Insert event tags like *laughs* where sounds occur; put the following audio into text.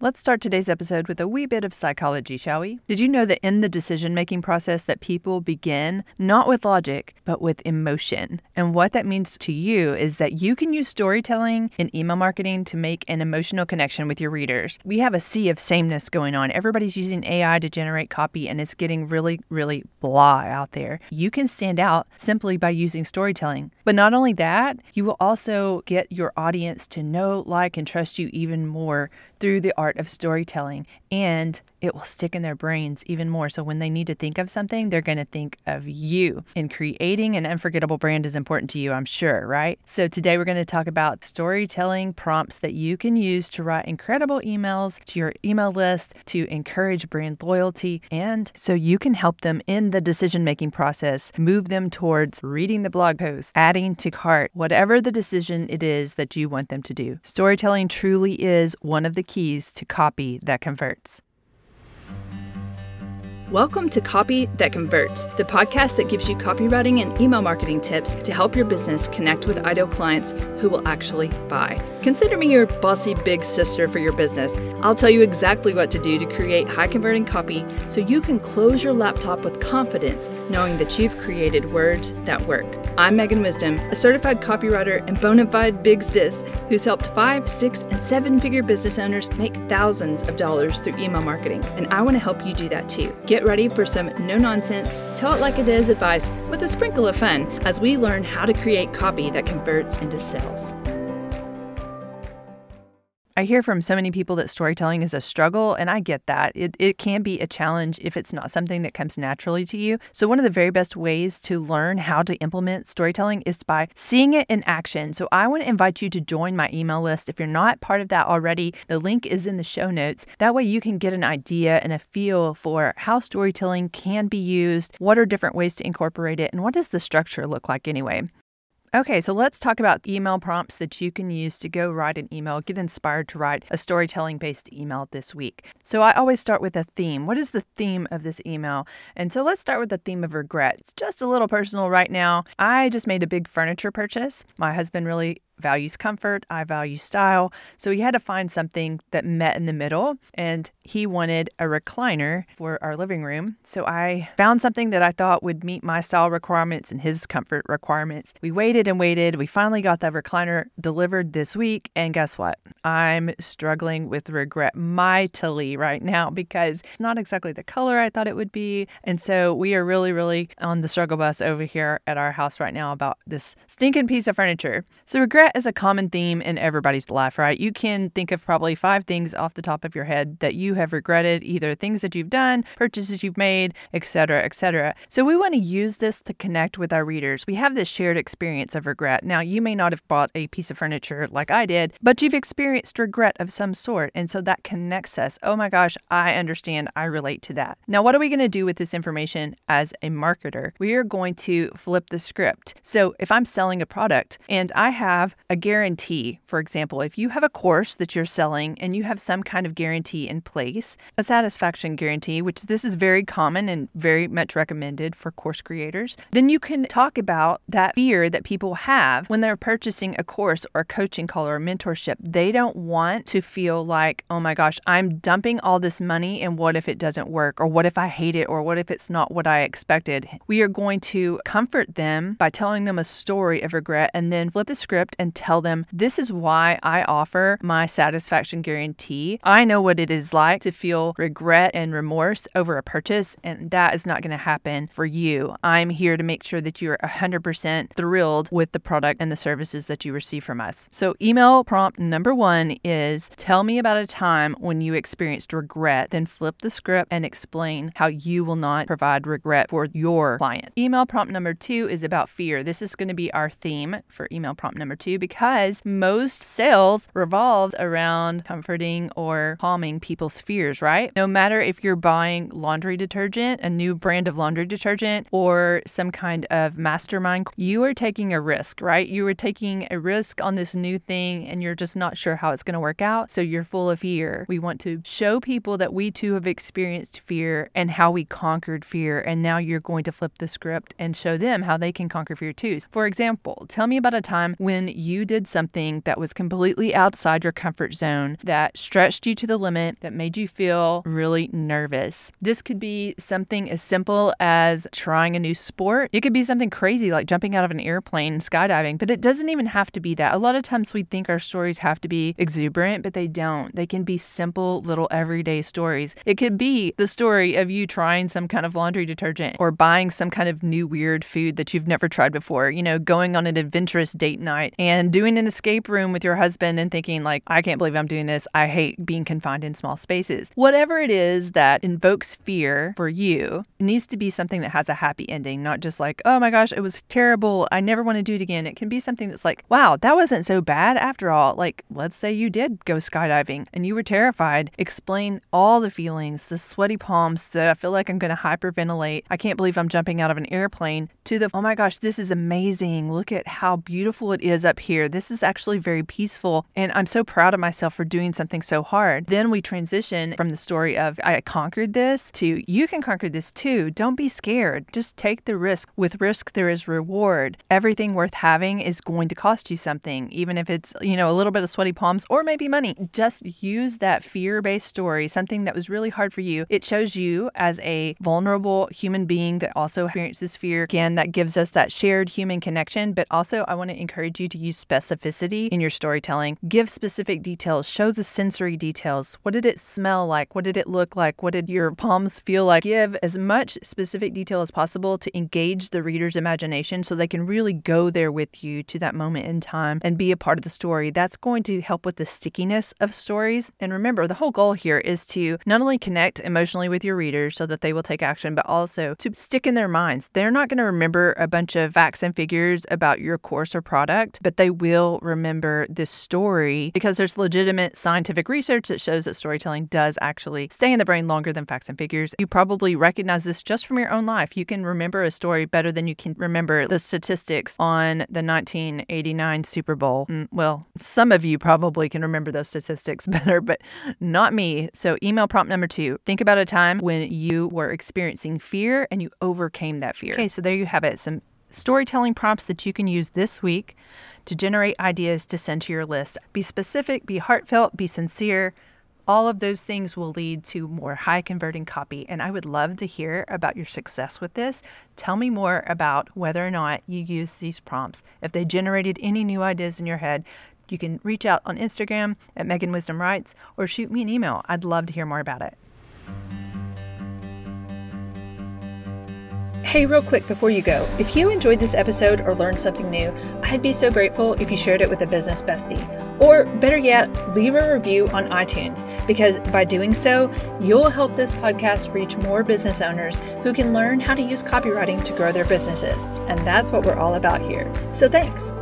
Let's start today's episode with a wee bit of psychology, shall we? Did you know that in the decision-making process that people begin not with logic, but with emotion? And what that means to you is that you can use storytelling in email marketing to make an emotional connection with your readers. We have a sea of sameness going on. Everybody's using AI to generate copy and it's getting really really blah out there. You can stand out simply by using storytelling. But not only that, you will also get your audience to know, like and trust you even more through the art of storytelling and it will stick in their brains even more. So when they need to think of something, they're going to think of you. And creating an unforgettable brand is important to you, I'm sure, right? So today we're going to talk about storytelling prompts that you can use to write incredible emails to your email list to encourage brand loyalty and so you can help them in the decision making process, move them towards reading the blog post, adding to cart, whatever the decision it is that you want them to do. Storytelling truly is one of the keys to copy that converts. Welcome to Copy That Converts, the podcast that gives you copywriting and email marketing tips to help your business connect with ideal clients who will actually buy. Consider me your bossy big sister for your business. I'll tell you exactly what to do to create high converting copy so you can close your laptop with confidence knowing that you've created words that work. I'm Megan Wisdom, a certified copywriter and bona fide big sis who's helped five, six, and seven figure business owners make thousands of dollars through email marketing, and I want to help you do that too. Get ready for some no nonsense, tell it like it is advice with a sprinkle of fun as we learn how to create copy that converts into sales. I hear from so many people that storytelling is a struggle, and I get that. It, it can be a challenge if it's not something that comes naturally to you. So, one of the very best ways to learn how to implement storytelling is by seeing it in action. So, I want to invite you to join my email list. If you're not part of that already, the link is in the show notes. That way, you can get an idea and a feel for how storytelling can be used, what are different ways to incorporate it, and what does the structure look like anyway. Okay, so let's talk about email prompts that you can use to go write an email, get inspired to write a storytelling based email this week. So I always start with a theme. What is the theme of this email? And so let's start with the theme of regret. It's just a little personal right now. I just made a big furniture purchase. My husband really values comfort, I value style. So he had to find something that met in the middle, and he wanted a recliner for our living room. So I found something that I thought would meet my style requirements and his comfort requirements. We waited and waited. We finally got that recliner delivered this week, and guess what? I'm struggling with regret mightily right now because it's not exactly the color I thought it would be. And so we are really, really on the struggle bus over here at our house right now about this stinking piece of furniture. So regret regret is a common theme in everybody's life, right? You can think of probably five things off the top of your head that you have regretted, either things that you've done, purchases you've made, etc., etc. So we want to use this to connect with our readers. We have this shared experience of regret. Now, you may not have bought a piece of furniture like I did, but you've experienced regret of some sort, and so that connects us. Oh my gosh, I understand. I relate to that. Now, what are we going to do with this information as a marketer? We are going to flip the script. So, if I'm selling a product and I have a guarantee. For example, if you have a course that you're selling and you have some kind of guarantee in place, a satisfaction guarantee, which this is very common and very much recommended for course creators, then you can talk about that fear that people have when they're purchasing a course or a coaching call or a mentorship. They don't want to feel like, oh my gosh, I'm dumping all this money and what if it doesn't work? Or what if I hate it? Or what if it's not what I expected? We are going to comfort them by telling them a story of regret and then flip the script and tell them this is why I offer my satisfaction guarantee. I know what it is like to feel regret and remorse over a purchase, and that is not going to happen for you. I'm here to make sure that you're 100% thrilled with the product and the services that you receive from us. So, email prompt number one is tell me about a time when you experienced regret, then flip the script and explain how you will not provide regret for your client. Email prompt number two is about fear. This is going to be our theme for email prompt number two because most sales revolves around comforting or calming people's fears, right? No matter if you're buying laundry detergent, a new brand of laundry detergent, or some kind of mastermind, you are taking a risk, right? You are taking a risk on this new thing and you're just not sure how it's going to work out. So you're full of fear. We want to show people that we too have experienced fear and how we conquered fear. And now you're going to flip the script and show them how they can conquer fear too. For example, tell me about a time when you did something that was completely outside your comfort zone, that stretched you to the limit, that made you feel really nervous. This could be something as simple as trying a new sport. It could be something crazy like jumping out of an airplane, skydiving, but it doesn't even have to be that. A lot of times we think our stories have to be exuberant, but they don't. They can be simple, little everyday stories. It could be the story of you trying some kind of laundry detergent or buying some kind of new weird food that you've never tried before, you know, going on an adventurous date night and doing an escape room with your husband and thinking, like, I can't believe I'm doing this. I hate being confined in small spaces. Whatever it is that invokes fear for you needs to be something that has a happy ending, not just like, oh my gosh, it was terrible. I never want to do it again. It can be something that's like, wow, that wasn't so bad after all. Like, let's say you did go skydiving and you were terrified. Explain all the feelings, the sweaty palms, the I feel like I'm going to hyperventilate. I can't believe I'm jumping out of an airplane to the, oh my gosh, this is amazing. Look at how beautiful it is up here. This is actually very peaceful. And I'm so proud of myself for doing something so hard. Then we transition from the story of I conquered this to you can conquer this too. Don't be scared. Just take the risk. With risk, there is reward. Everything worth having is going to cost you something, even if it's, you know, a little bit of sweaty palms or maybe money. Just use that fear based story, something that was really hard for you. It shows you as a vulnerable human being that also experiences fear. Again, that gives us that shared human connection. But also, I want to encourage you to use specificity in your storytelling. Give specific details, show the sensory details. What did it smell like? What did it look like? What did your palms feel like? Give as much specific detail as possible to engage the reader's imagination so they can really go there with you to that moment in time and be a part of the story. That's going to help with the stickiness of stories. And remember, the whole goal here is to not only connect emotionally with your readers so that they will take action, but also to stick in their minds. They're not going to remember a bunch of facts and figures about your course or product, but they will remember this story because there's legitimate scientific research that shows that storytelling does actually stay in the brain longer than facts and figures. You probably recognize this just from your own life. You can remember a story better than you can remember the statistics on the 1989 Super Bowl. Mm, well, some of you probably can remember those statistics *laughs* better, but not me. So, email prompt number two think about a time when you were experiencing fear and you overcame that fear. Okay, so there you have it. Some storytelling prompts that you can use this week to generate ideas to send to your list. Be specific, be heartfelt, be sincere. All of those things will lead to more high converting copy. And I would love to hear about your success with this. Tell me more about whether or not you use these prompts. If they generated any new ideas in your head, you can reach out on Instagram at Megan Wisdom Writes or shoot me an email. I'd love to hear more about it. Hey, real quick before you go, if you enjoyed this episode or learned something new, I'd be so grateful if you shared it with a business bestie. Or better yet, leave a review on iTunes, because by doing so, you'll help this podcast reach more business owners who can learn how to use copywriting to grow their businesses. And that's what we're all about here. So thanks.